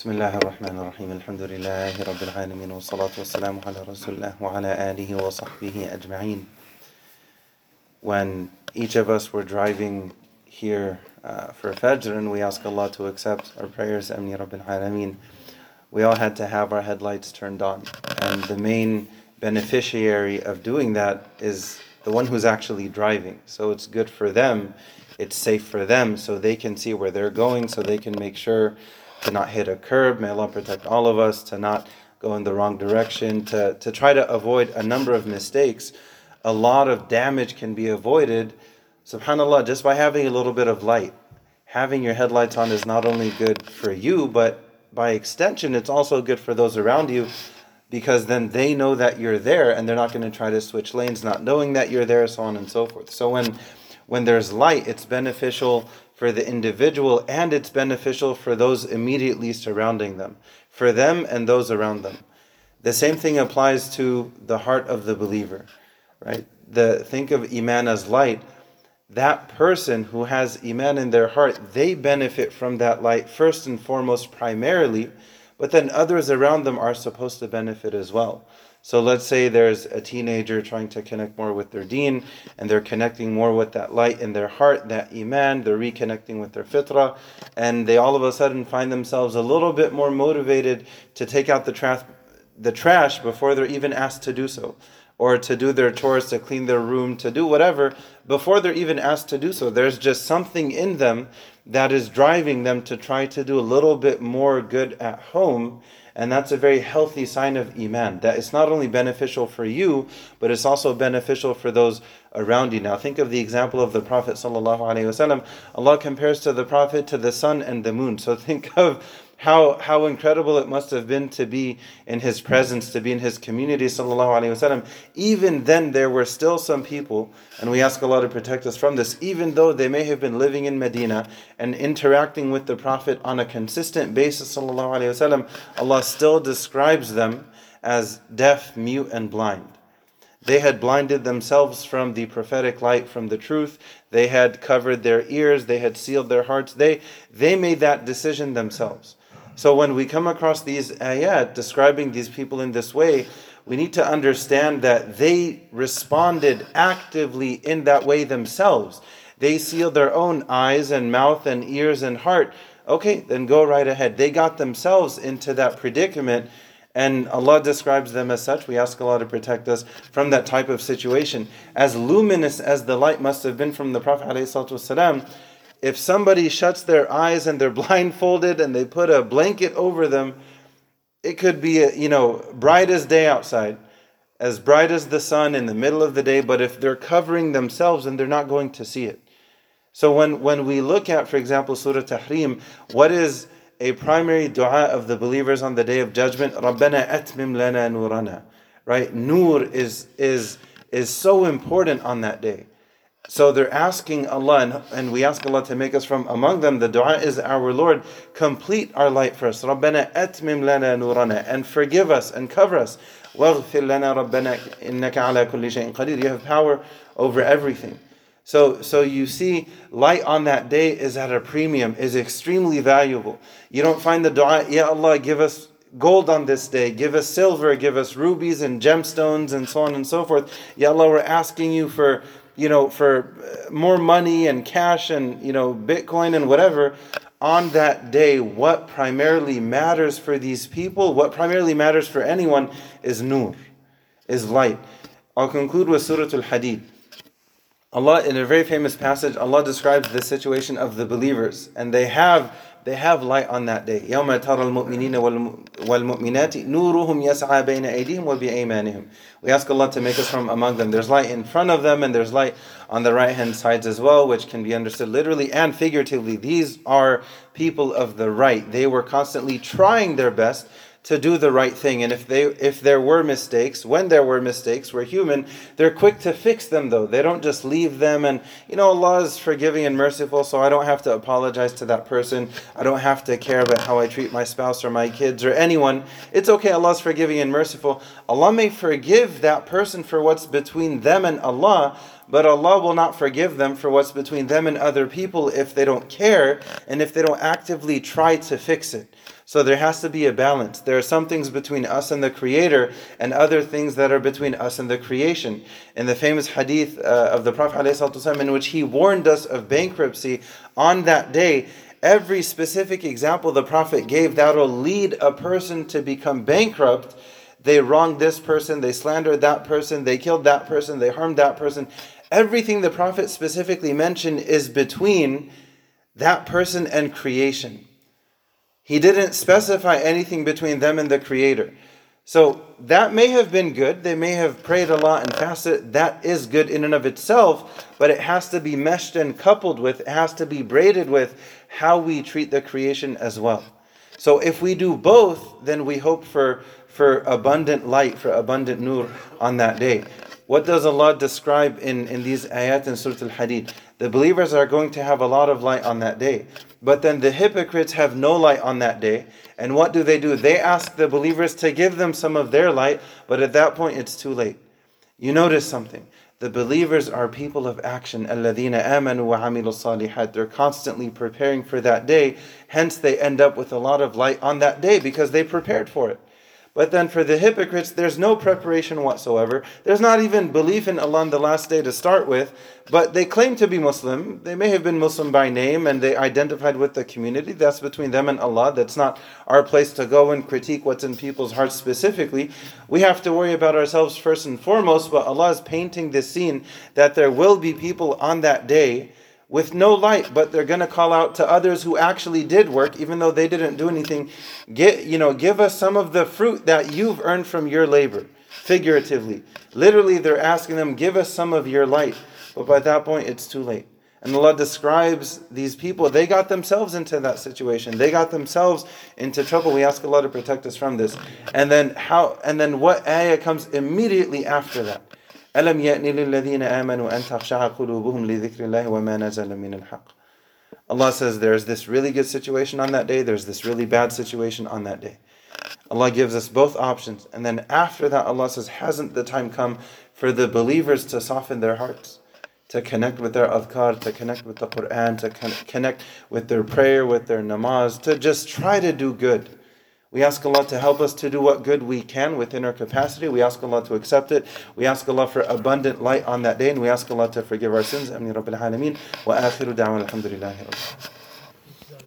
بسم الله الرحمن الرحيم الحمد لله رب العالمين والصلاة والسلام على رسول الله وعلى آله وصحبه أجمعين When each of us were driving here uh, for Fajr and we ask Allah to accept our prayers, Amin Rabbil Alameen, we all had to have our headlights turned on. And the main beneficiary of doing that is the one who's actually driving. So it's good for them, it's safe for them, so they can see where they're going, so they can make sure to not hit a curb. May Allah protect all of us, to not go in the wrong direction, to, to try to avoid a number of mistakes. A lot of damage can be avoided, subhanAllah, just by having a little bit of light. Having your headlights on is not only good for you, but by extension, it's also good for those around you because then they know that you're there and they're not going to try to switch lanes not knowing that you're there, so on and so forth. So when when there's light, it's beneficial for the individual and it's beneficial for those immediately surrounding them, for them and those around them. The same thing applies to the heart of the believer, right? The think of iman as light. That person who has iman in their heart, they benefit from that light first and foremost, primarily, but then others around them are supposed to benefit as well. So let's say there's a teenager trying to connect more with their deen, and they're connecting more with that light in their heart, that iman, they're reconnecting with their fitrah, and they all of a sudden find themselves a little bit more motivated to take out the trash, the trash before they're even asked to do so, or to do their chores, to clean their room, to do whatever, before they're even asked to do so. There's just something in them that is driving them to try to do a little bit more good at home and that's a very healthy sign of Iman. That it's not only beneficial for you, but it's also beneficial for those around you. Now think of the example of the Prophet ﷺ. Allah compares to the Prophet to the sun and the moon. So think of how how incredible it must have been to be in his presence, to be in his community, sallallahu alaihi wasallam. Even then, there were still some people, and we ask Allah to protect us from this. Even though they may have been living in Medina and interacting with the Prophet on a consistent basis, sallallahu alaihi wasallam, Allah still describes them as deaf, mute, and blind. They had blinded themselves from the prophetic light, from the truth. They had covered their ears. They had sealed their hearts. They, they made that decision themselves. So when we come across these ayat describing these people in this way, we need to understand that they responded actively in that way themselves. They sealed their own eyes and mouth and ears and heart. Okay, then go right ahead. They got themselves into that predicament and Allah describes them as such. We ask Allah to protect us from that type of situation. As luminous as the light must have been from the Prophet ﷺ, if somebody shuts their eyes and they're blindfolded and they put a blanket over them, it could be, you know, bright as day outside, as bright as the sun in the middle of the day, but if they're covering themselves and they're not going to see it. So when, when we look at, for example, Surah Tahrim, what is a primary dua of the believers on the day of judgment? Rabbana atmim lana nurana. Right? Nur is, is, is so important on that day. So they're asking Allah, and, we ask Allah to make us from among them. The dua is our Lord, complete our light for us. Rabbana atmim lana nurana, and forgive us and cover us. Waghfir lana rabbana innaka ala kulli shay'in qadir. You have power over everything. So, so you see, light on that day is at a premium, is extremely valuable. You don't find the dua, Ya Allah, give us gold on this day, give us silver, give us rubies and gemstones and so on and so forth. Ya Allah, we're asking you for you know, for uh, more money and cash and, you know, Bitcoin and whatever, on that day, what primarily matters for these people, what primarily matters for anyone is nur, is light. I'll conclude with Surah Al Hadid. Allah, in a very famous passage, Allah describes the situation of the believers, and they have they have light on that day. يوم ترى المؤمنين والمؤمنات نورهم يسعى بين أيديهم وبأيمانهم. We ask Allah to make us from among them. There's light in front of them and there's light on the right hand sides as well, which can be understood literally and figuratively. These are people of the right. They were constantly trying their best to do the right thing. And if they if there were mistakes, when there were mistakes, we're human, they're quick to fix them though. They don't just leave them and you know Allah is forgiving and merciful, so I don't have to apologize to that person. I don't have to care about how I treat my spouse or my kids or anyone. It's okay, Allah's forgiving and merciful. Allah may forgive that person for what's between them and Allah, but Allah will not forgive them for what's between them and other people if they don't care and if they don't actively try to fix it. So there has to be a balance. There are some things between us and the Creator, and other things that are between us and the creation. In the famous hadith uh, of the Prophet ﷺ, in which he warned us of bankruptcy on that day, every specific example the Prophet gave that will lead a person to become bankrupt. They wronged this person, they slandered that person, they killed that person, they harmed that person. Everything the Prophet specifically mentioned is between that person and creation. He didn't specify anything between them and the Creator. So that may have been good. They may have prayed a lot and fasted. That is good in and of itself, but it has to be meshed and coupled with, it has to be braided with how we treat the creation as well. So if we do both, then we hope for, for abundant light, for abundant nur on that day. What does Allah describe in, in these ayat in Surah Al Hadid? The believers are going to have a lot of light on that day. But then the hypocrites have no light on that day. And what do they do? They ask the believers to give them some of their light, but at that point it's too late. You notice something. The believers are people of action. Wa salihat. They're constantly preparing for that day. Hence, they end up with a lot of light on that day because they prepared for it. But then for the hypocrites, there's no preparation whatsoever. There's not even belief in Allah on the last day to start with, but they claim to be Muslim. They may have been Muslim by name and they identified with the community. That's between them and Allah. That's not our place to go and critique what's in people's hearts specifically. We have to worry about ourselves first and foremost, but Allah is painting this scene that there will be people on that day with no light, but they're going to call out to others who actually did work, even though they didn't do anything. Get, you know, give us some of the fruit that you've earned from your labor, figuratively. Literally, they're asking them, give us some of your light. But by that point, it's too late. And Allah describes these people, they got themselves into that situation. They got themselves into trouble. We ask Allah to protect us from this. And then how and then what ayah comes immediately after that? ألم يأن للذين آمنوا أن تخشع قلوبهم لذكر الله وما نزل من الحق Allah says there's this really good situation on that day, there's this really bad situation on that day. Allah gives us both options. And then after that, Allah says, Hasn't the time come for the believers to soften their hearts, to connect with their adhkar, to connect with the Quran, to connect with their prayer, with their namaz, to just try to do good? We ask Allah to help us to do what good we can within our capacity. We ask Allah to accept it. We ask Allah for abundant light on that day, and we ask Allah to forgive our sins. Amin Rabbil Alameen. Wa akhiru da'wan alhamdulillahi